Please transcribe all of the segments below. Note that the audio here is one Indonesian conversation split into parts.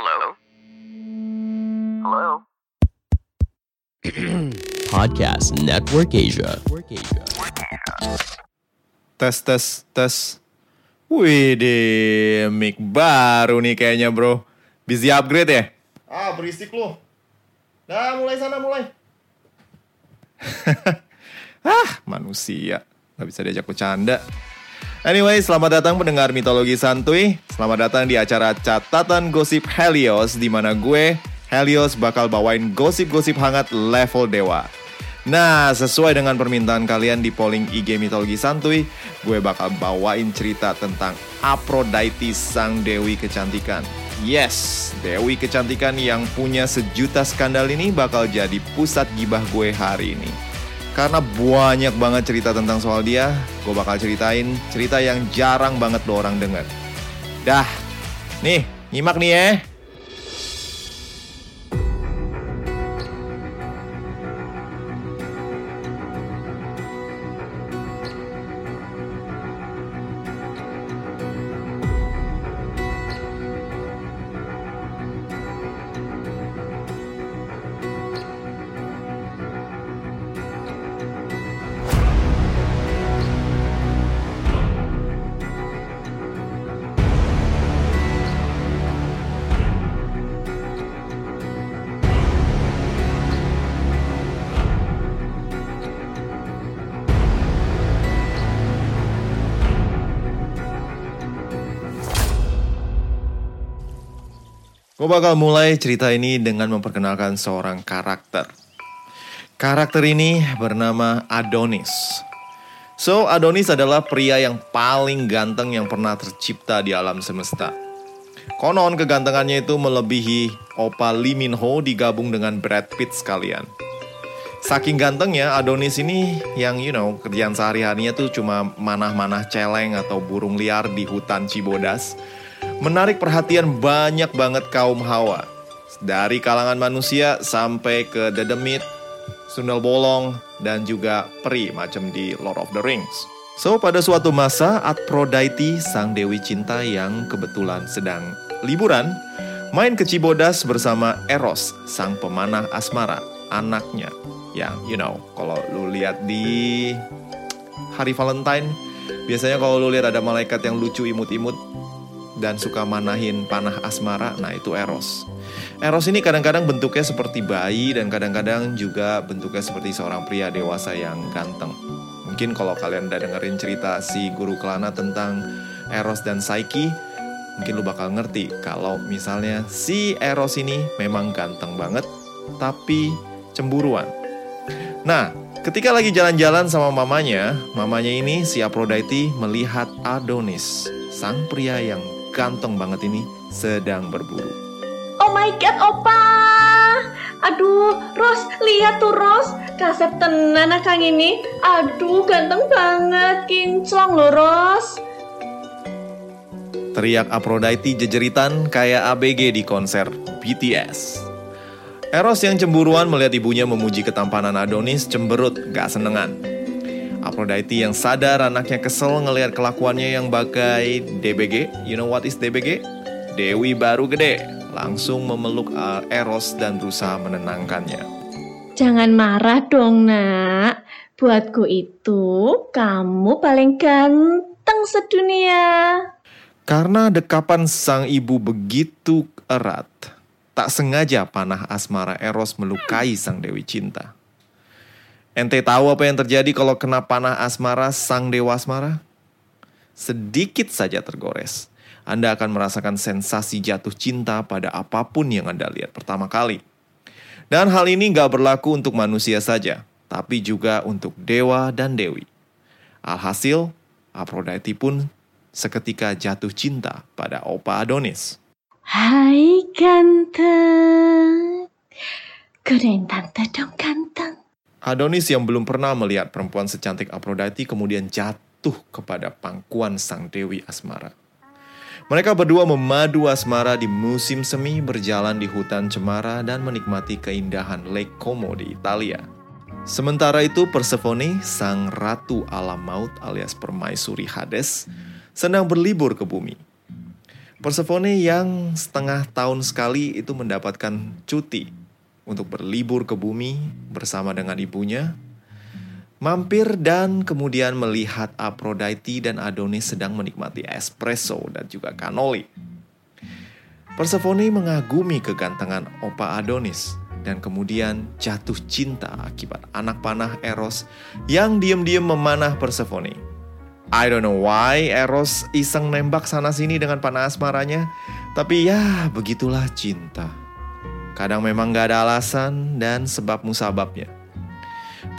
Hello? Hello? Podcast Network Asia. Tes, tes, tes. Wih deh, mic baru nih kayaknya bro. Busy upgrade ya? Ah, berisik lu. Nah, mulai sana, mulai. ah, manusia. Gak bisa diajak bercanda. Anyway, selamat datang pendengar mitologi santuy. Selamat datang di acara catatan gosip Helios, di mana gue, Helios, bakal bawain gosip-gosip hangat level dewa. Nah, sesuai dengan permintaan kalian di polling IG Mitologi Santuy, gue bakal bawain cerita tentang Aphrodite sang dewi kecantikan. Yes, dewi kecantikan yang punya sejuta skandal ini bakal jadi pusat gibah gue hari ini. Karena banyak banget cerita tentang soal dia, gue bakal ceritain cerita yang jarang banget lo orang denger. Dah, nih, nyimak nih ya. Gue bakal mulai cerita ini dengan memperkenalkan seorang karakter. Karakter ini bernama Adonis. So, Adonis adalah pria yang paling ganteng yang pernah tercipta di alam semesta. Konon kegantengannya itu melebihi Opa Lee Min Ho digabung dengan Brad Pitt sekalian. Saking gantengnya Adonis ini yang you know kerjaan sehari-harinya tuh cuma manah-manah celeng atau burung liar di hutan Cibodas menarik perhatian banyak banget kaum hawa. Dari kalangan manusia sampai ke dedemit, sundel bolong, dan juga peri macam di Lord of the Rings. So, pada suatu masa, Aphrodite, sang dewi cinta yang kebetulan sedang liburan, main ke Cibodas bersama Eros, sang pemanah asmara, anaknya. Yang, you know, kalau lu lihat di hari Valentine, biasanya kalau lu lihat ada malaikat yang lucu imut-imut, dan suka manahin panah asmara, nah itu Eros. Eros ini kadang-kadang bentuknya seperti bayi dan kadang-kadang juga bentuknya seperti seorang pria dewasa yang ganteng. Mungkin kalau kalian udah dengerin cerita si guru Kelana tentang Eros dan Psyche, mungkin lu bakal ngerti kalau misalnya si Eros ini memang ganteng banget, tapi cemburuan. Nah, ketika lagi jalan-jalan sama mamanya, mamanya ini si Aphrodite melihat Adonis, sang pria yang ganteng banget ini sedang berburu. Oh my god, Opa! Aduh, Ros, lihat tuh Ros, kasep tenan akang ini. Aduh, ganteng banget, kinclong loh Ros. Teriak Aphrodite jejeritan kayak ABG di konser BTS. Eros yang cemburuan melihat ibunya memuji ketampanan Adonis cemberut gak senengan. Aphrodite yang sadar anaknya kesel ngelihat kelakuannya yang bagai DBG. You know what is DBG? Dewi baru gede. Langsung memeluk uh, Eros dan berusaha menenangkannya. Jangan marah dong, nak. Buatku itu, kamu paling ganteng sedunia. Karena dekapan sang ibu begitu erat, tak sengaja panah asmara Eros melukai sang dewi cinta. Ente tahu apa yang terjadi kalau kena panah asmara sang dewa asmara? Sedikit saja tergores. Anda akan merasakan sensasi jatuh cinta pada apa pun yang Anda lihat pertama kali. Dan hal ini nggak berlaku untuk manusia saja, tapi juga untuk dewa dan dewi. Alhasil, Aphrodite pun seketika jatuh cinta pada Opa Adonis. Hai ganteng. Godain tante dong ganteng. Adonis yang belum pernah melihat perempuan secantik Aphrodite kemudian jatuh kepada pangkuan sang dewi asmara. Mereka berdua memadu asmara di musim semi berjalan di hutan cemara dan menikmati keindahan Lake Como di Italia. Sementara itu Persephone, sang ratu alam maut alias permaisuri Hades, sedang berlibur ke bumi. Persephone yang setengah tahun sekali itu mendapatkan cuti untuk berlibur ke bumi bersama dengan ibunya, mampir dan kemudian melihat Aphrodite dan Adonis sedang menikmati espresso dan juga cannoli. Persephone mengagumi kegantengan opa Adonis dan kemudian jatuh cinta akibat anak panah Eros yang diam-diam memanah Persephone. I don't know why Eros iseng nembak sana-sini dengan panah asmaranya, tapi ya begitulah cinta. Kadang memang gak ada alasan dan sebab musababnya.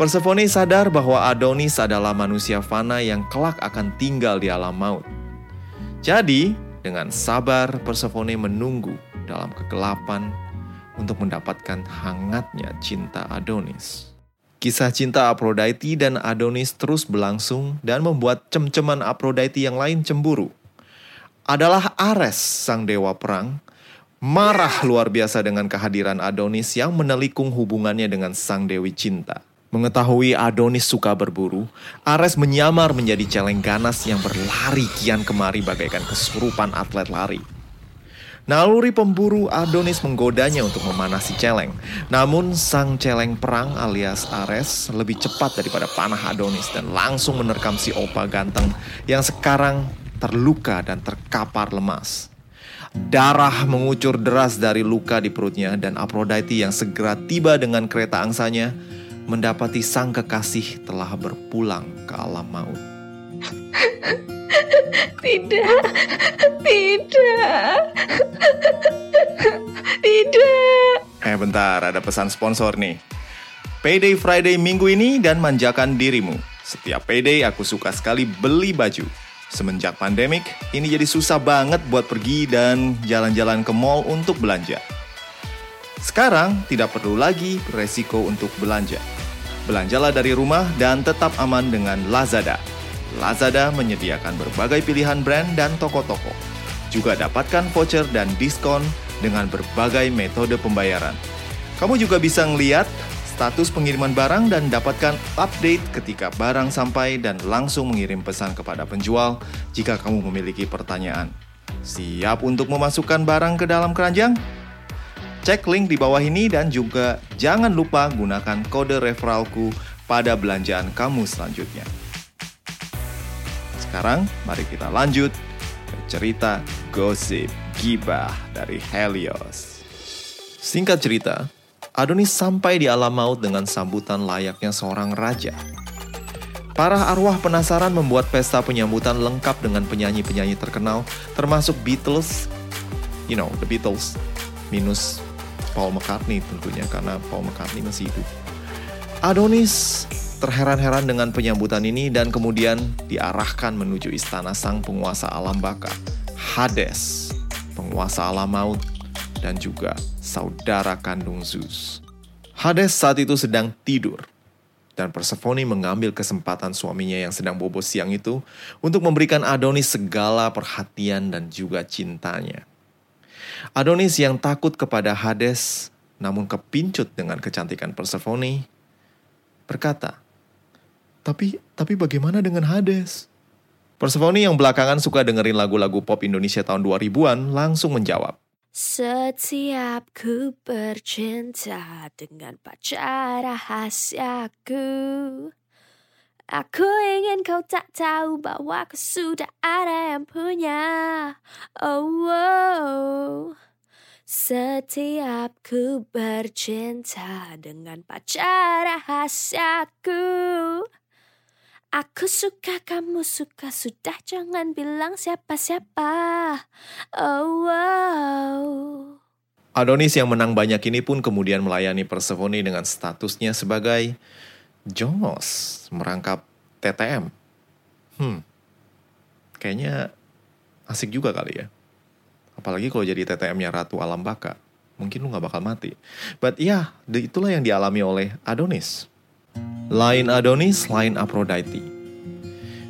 Persephone sadar bahwa Adonis adalah manusia fana yang kelak akan tinggal di alam maut. Jadi, dengan sabar Persephone menunggu dalam kegelapan untuk mendapatkan hangatnya cinta Adonis. Kisah cinta Aphrodite dan Adonis terus berlangsung dan membuat cem-ceman Aphrodite yang lain cemburu. Adalah Ares, sang dewa perang, marah luar biasa dengan kehadiran Adonis yang menelikung hubungannya dengan sang dewi cinta. Mengetahui Adonis suka berburu, Ares menyamar menjadi celeng ganas yang berlari kian kemari bagaikan kesurupan atlet lari. Naluri pemburu Adonis menggodanya untuk memanasi celeng. Namun sang celeng perang alias Ares lebih cepat daripada panah Adonis dan langsung menerkam si opa ganteng yang sekarang terluka dan terkapar lemas. Darah mengucur deras dari luka di perutnya dan Aphrodite yang segera tiba dengan kereta angsanya mendapati sang kekasih telah berpulang ke alam maut. Tidak, tidak, tidak. Eh bentar, ada pesan sponsor nih. Payday Friday minggu ini dan manjakan dirimu. Setiap payday aku suka sekali beli baju. Semenjak pandemik, ini jadi susah banget buat pergi dan jalan-jalan ke mall untuk belanja. Sekarang tidak perlu lagi resiko untuk belanja. Belanjalah dari rumah dan tetap aman dengan Lazada. Lazada menyediakan berbagai pilihan brand dan toko-toko. Juga dapatkan voucher dan diskon dengan berbagai metode pembayaran. Kamu juga bisa ngeliat status pengiriman barang dan dapatkan update ketika barang sampai dan langsung mengirim pesan kepada penjual jika kamu memiliki pertanyaan. Siap untuk memasukkan barang ke dalam keranjang? Cek link di bawah ini dan juga jangan lupa gunakan kode referralku pada belanjaan kamu selanjutnya. Sekarang mari kita lanjut ke cerita gosip gibah dari Helios. Singkat cerita, Adonis sampai di alam maut dengan sambutan layaknya seorang raja. Para arwah penasaran membuat pesta penyambutan lengkap dengan penyanyi-penyanyi terkenal, termasuk Beatles, you know, the Beatles, minus Paul McCartney tentunya karena Paul McCartney masih hidup. Adonis terheran-heran dengan penyambutan ini dan kemudian diarahkan menuju istana sang penguasa alam baka, Hades, penguasa alam maut, dan juga saudara kandung Zeus. Hades saat itu sedang tidur, dan Persephone mengambil kesempatan suaminya yang sedang bobo siang itu untuk memberikan Adonis segala perhatian dan juga cintanya. Adonis yang takut kepada Hades, namun kepincut dengan kecantikan Persephone, berkata, "Tapi tapi bagaimana dengan Hades?" Persephone yang belakangan suka dengerin lagu-lagu pop Indonesia tahun 2000-an langsung menjawab, Setiap ku bercinta dengan pacar rahasiaku Aku ingin kau tak tahu bahwa aku sudah ada yang punya Oh, oh. Setiap ku bercinta dengan pacar rahasiaku Aku suka, kamu suka, sudah jangan bilang siapa-siapa. Adonis yang menang banyak ini pun kemudian melayani Persephone dengan statusnya sebagai Jongos merangkap TTM. Hmm, kayaknya asik juga kali ya. Apalagi kalau jadi TTM-nya Ratu Alam Baka. Mungkin lu gak bakal mati. But ya, yeah, itulah yang dialami oleh Adonis. Lain Adonis, lain Aphrodite.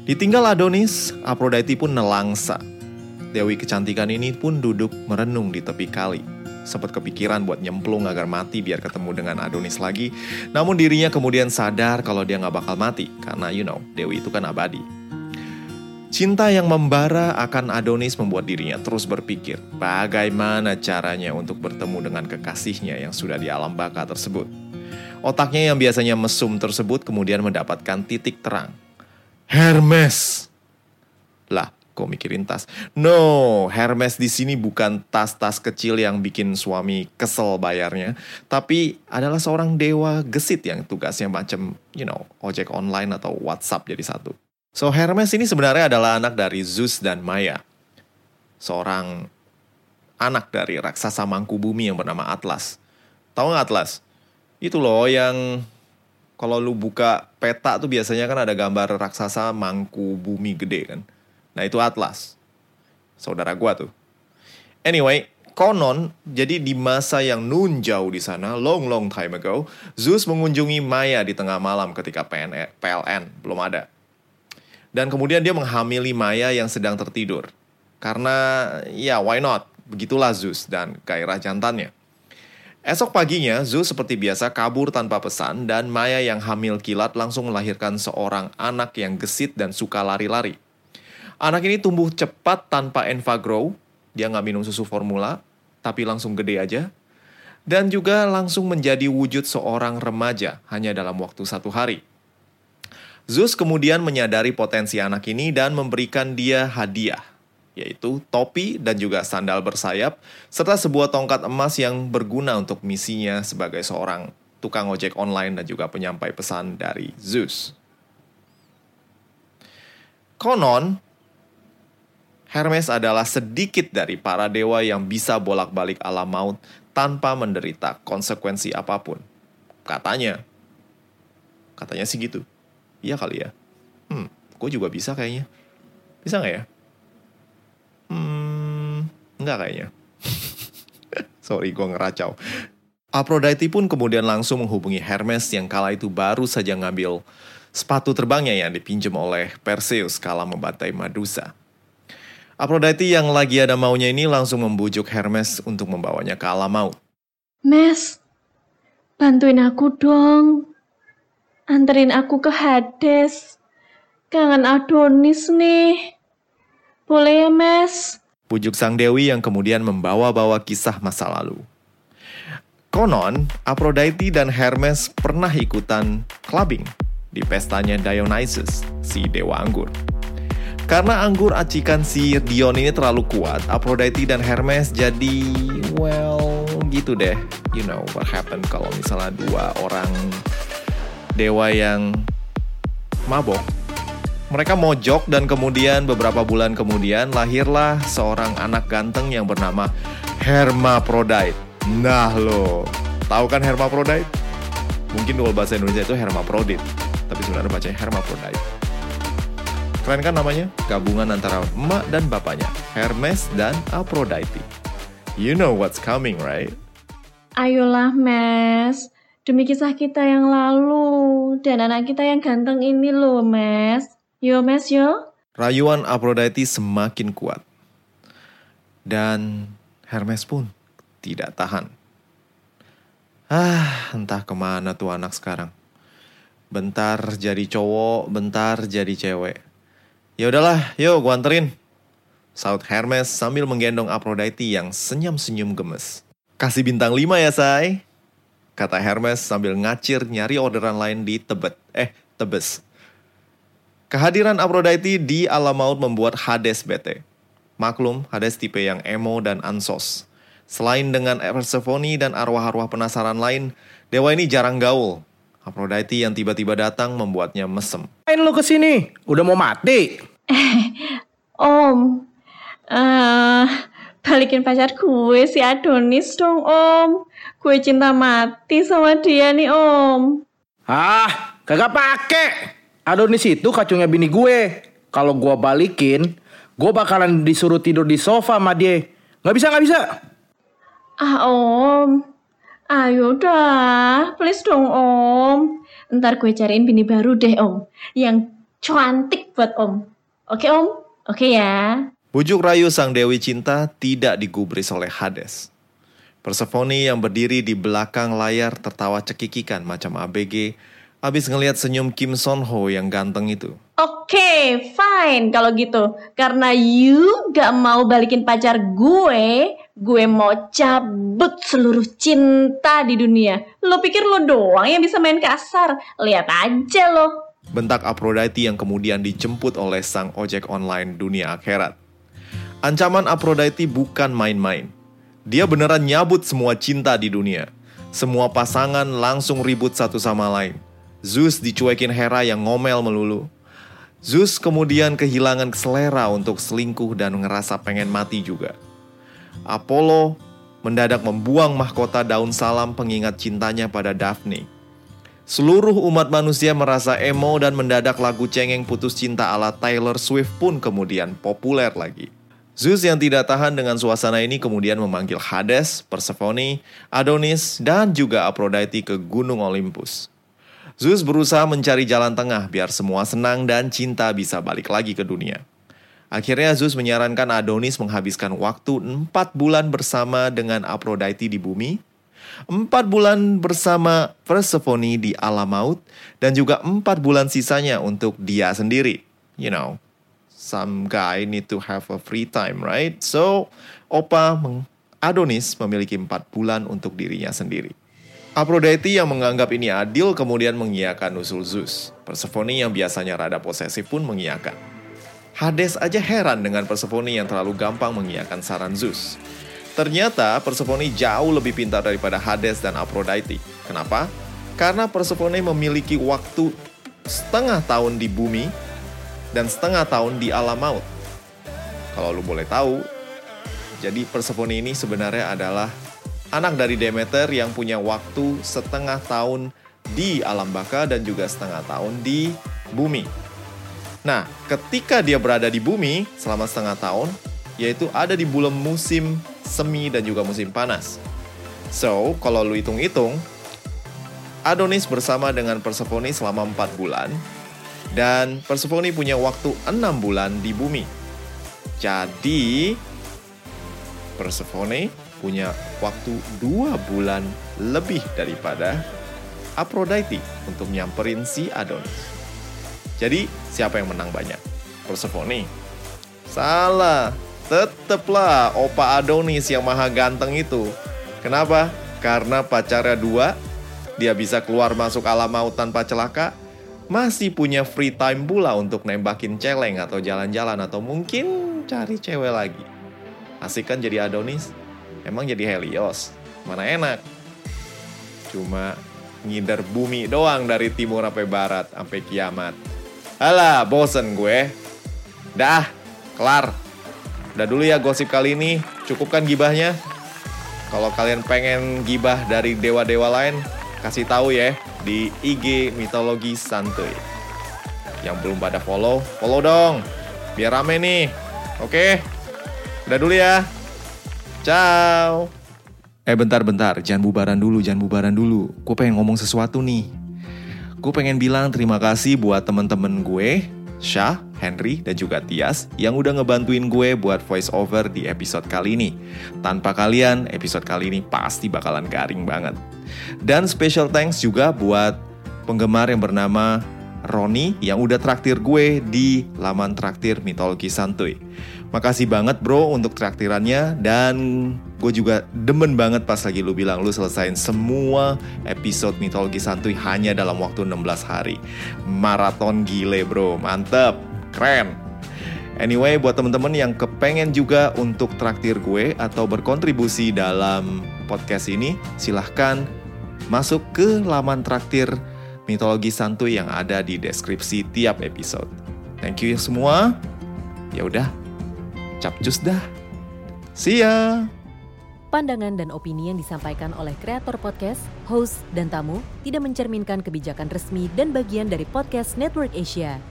Ditinggal Adonis, Aphrodite pun nelangsa. Dewi kecantikan ini pun duduk merenung di tepi kali. Sempat kepikiran buat nyemplung agar mati biar ketemu dengan Adonis lagi. Namun dirinya kemudian sadar kalau dia nggak bakal mati. Karena you know, Dewi itu kan abadi. Cinta yang membara akan Adonis membuat dirinya terus berpikir bagaimana caranya untuk bertemu dengan kekasihnya yang sudah di alam baka tersebut. Otaknya yang biasanya mesum tersebut kemudian mendapatkan titik terang. Hermes. Kok mikirin tas? No, Hermes di sini bukan tas-tas kecil yang bikin suami kesel bayarnya, tapi adalah seorang dewa gesit yang tugasnya macam, you know, ojek online atau WhatsApp jadi satu. So Hermes ini sebenarnya adalah anak dari Zeus dan Maya. Seorang anak dari raksasa mangku bumi yang bernama Atlas. Tahu nggak Atlas? Itu loh yang kalau lu buka peta tuh biasanya kan ada gambar raksasa mangku bumi gede kan. Nah itu Atlas. Saudara gua tuh. Anyway, konon jadi di masa yang nun jauh di sana, long long time ago, Zeus mengunjungi Maya di tengah malam ketika PLN, PLN belum ada. Dan kemudian dia menghamili Maya yang sedang tertidur. Karena ya why not? Begitulah Zeus dan gairah jantannya. Esok paginya, Zeus seperti biasa kabur tanpa pesan dan Maya yang hamil kilat langsung melahirkan seorang anak yang gesit dan suka lari-lari. Anak ini tumbuh cepat tanpa Enfagrow, dia nggak minum susu formula, tapi langsung gede aja. Dan juga langsung menjadi wujud seorang remaja hanya dalam waktu satu hari. Zeus kemudian menyadari potensi anak ini dan memberikan dia hadiah, yaitu topi dan juga sandal bersayap, serta sebuah tongkat emas yang berguna untuk misinya sebagai seorang tukang ojek online dan juga penyampai pesan dari Zeus. Konon, Hermes adalah sedikit dari para dewa yang bisa bolak-balik alam maut tanpa menderita konsekuensi apa pun. Katanya. Katanya sih gitu. Iya kali ya. Hmm, gue juga bisa kayaknya. Bisa nggak ya? Hmm, nggak kayaknya. Sorry, gue ngeracau. Aphrodite pun kemudian langsung menghubungi Hermes yang kala itu baru saja ngambil sepatu terbangnya yang dipinjam oleh Perseus kala membantai Medusa. Aphrodite yang lagi ada maunya ini langsung membujuk Hermes untuk membawanya ke alam maut. Mes, bantuin aku dong. Anterin aku ke Hades. Kangen Adonis nih. Boleh ya, Mes? Pujuk sang dewi yang kemudian membawa-bawa kisah masa lalu. Konon, Aphrodite dan Hermes pernah ikutan clubbing di pestanya Dionysus, si dewa anggur. Karena anggur acikan si Dion ini terlalu kuat, Aphrodite dan Hermes jadi, well, gitu deh. You know what happened kalau misalnya dua orang dewa yang mabok. Mereka mojok dan kemudian beberapa bulan kemudian lahirlah seorang anak ganteng yang bernama Hermaphrodite. Nah lo, tahu kan Hermaphrodite? Mungkin kalau bahasa Indonesia itu Hermaphrodite, tapi sebenarnya bacanya Hermaphrodite. Keren kan namanya? Gabungan antara emak dan bapaknya, Hermes dan Aphrodite. You know what's coming, right? Ayolah, Mes. Demi kisah kita yang lalu dan anak kita yang ganteng ini loh, Mes. Yo, Mes, yo. Rayuan Aphrodite semakin kuat. Dan Hermes pun tidak tahan. Ah, entah ke mana tuh anak sekarang. Bentar jadi cowok, bentar jadi cewek. Ya udahlah, yuk gua anterin. Saut Hermes sambil menggendong Aphrodite yang senyum-senyum gemes. Kasih bintang 5 ya, say. Kata Hermes sambil ngacir nyari orderan lain di Tebet. Eh, Tebes. Kehadiran Aphrodite di alam maut membuat Hades bete. Maklum, Hades tipe yang emo dan ansos. Selain dengan Persephone dan arwah-arwah penasaran lain, dewa ini jarang gaul. Aphrodite yang tiba-tiba datang membuatnya mesem. Ngapain lu ke sini? Udah mau mati? Om, eh balikin pacar gue si Adonis dong, Om. Gue cinta mati sama dia nih, Om. Ah, kagak pake. Adonis itu kacungnya bini gue. Kalau gua balikin, gue bakalan disuruh tidur di sofa sama dia. Gak bisa, gak bisa. Ah, Om. Ayo dah, please dong, Om. Ntar gue cariin bini baru deh, Om. Yang cantik buat Om. Oke, Om? Oke ya. Bujuk rayu sang dewi cinta tidak digubris oleh Hades. Persephone yang berdiri di belakang layar tertawa cekikikan macam ABG Abis ngelihat senyum Kim Son Ho yang ganteng itu. Oke, fine kalau gitu. Karena you gak mau balikin pacar gue, gue mau cabut seluruh cinta di dunia. Lo pikir lo doang yang bisa main kasar? Lihat aja lo. Bentak Aphrodite yang kemudian dijemput oleh sang ojek online dunia akhirat. Ancaman Aphrodite bukan main-main. Dia beneran nyabut semua cinta di dunia. Semua pasangan langsung ribut satu sama lain. Zeus dicuekin Hera yang ngomel melulu. Zeus kemudian kehilangan selera untuk selingkuh dan ngerasa pengen mati juga. Apollo mendadak membuang mahkota daun salam pengingat cintanya pada Daphne. Seluruh umat manusia merasa emo dan mendadak lagu cengeng putus cinta ala Taylor Swift pun kemudian populer lagi. Zeus yang tidak tahan dengan suasana ini kemudian memanggil Hades, Persephone, Adonis, dan juga Aphrodite ke Gunung Olympus. Zeus berusaha mencari jalan tengah biar semua senang dan cinta bisa balik lagi ke dunia. Akhirnya Zeus menyarankan Adonis menghabiskan waktu empat bulan bersama dengan Aphrodite di bumi, empat bulan bersama Persephone di alam maut, dan juga empat bulan sisanya untuk dia sendiri. You know, some guy need to have a free time, right? So, Opa Adonis memiliki empat bulan untuk dirinya sendiri. Aphrodite yang menganggap ini adil kemudian mengiyakan usul Zeus. Persephone yang biasanya rada posesif pun mengiyakan. Hades aja heran dengan Persephone yang terlalu gampang mengiyakan saran Zeus. Ternyata Persephone jauh lebih pintar daripada Hades dan Aphrodite. Kenapa? Karena Persephone memiliki waktu setengah tahun di bumi dan setengah tahun di alam maut. Kalau lu boleh tahu, jadi Persephone ini sebenarnya adalah anak dari Demeter yang punya waktu setengah tahun di alam baka dan juga setengah tahun di bumi. Nah, ketika dia berada di bumi selama setengah tahun, yaitu ada di bulan musim semi dan juga musim panas. So, kalau lu hitung-hitung, Adonis bersama dengan Persephone selama 4 bulan, dan Persephone punya waktu 6 bulan di bumi. Jadi, Persephone punya waktu 2 bulan lebih daripada Aphrodite untuk nyamperin si Adonis. Jadi, siapa yang menang banyak? Persephone. Salah. Teteplah Opa Adonis yang maha ganteng itu. Kenapa? Karena pacarnya dua, dia bisa keluar masuk alam maut tanpa celaka, masih punya free time pula untuk nembakin celeng atau jalan-jalan atau mungkin cari cewek lagi. Asik kan jadi Adonis? Emang jadi Helios? Mana enak? Cuma ngider bumi doang dari timur sampai barat sampai kiamat. Alah, bosen gue. Dah, kelar. Udah dulu ya gosip kali ini. Cukupkan gibahnya. Kalau kalian pengen gibah dari dewa-dewa lain, kasih tahu ya di IG Mitologi Santuy. Yang belum pada follow, follow dong. Biar rame nih. Oke? Udah dulu ya. Ciao. Eh bentar-bentar, jangan bubaran dulu, jangan bubaran dulu. Gue pengen ngomong sesuatu nih. Gue pengen bilang terima kasih buat temen-temen gue, Syah, Henry, dan juga Tias yang udah ngebantuin gue buat voice over di episode kali ini. Tanpa kalian, episode kali ini pasti bakalan garing banget. Dan special thanks juga buat penggemar yang bernama Roni yang udah traktir gue di laman traktir mitologi santuy. Makasih banget bro untuk traktirannya dan gue juga demen banget pas lagi lu bilang lu selesain semua episode mitologi santuy hanya dalam waktu 16 hari. Maraton gile bro, mantep, keren. Anyway, buat temen-temen yang kepengen juga untuk traktir gue atau berkontribusi dalam podcast ini, silahkan masuk ke laman traktir mitologi santuy yang ada di deskripsi tiap episode. Thank you semua. Ya udah, capcus dah. See ya. Pandangan dan opini yang disampaikan oleh kreator podcast, host, dan tamu tidak mencerminkan kebijakan resmi dan bagian dari podcast Network Asia.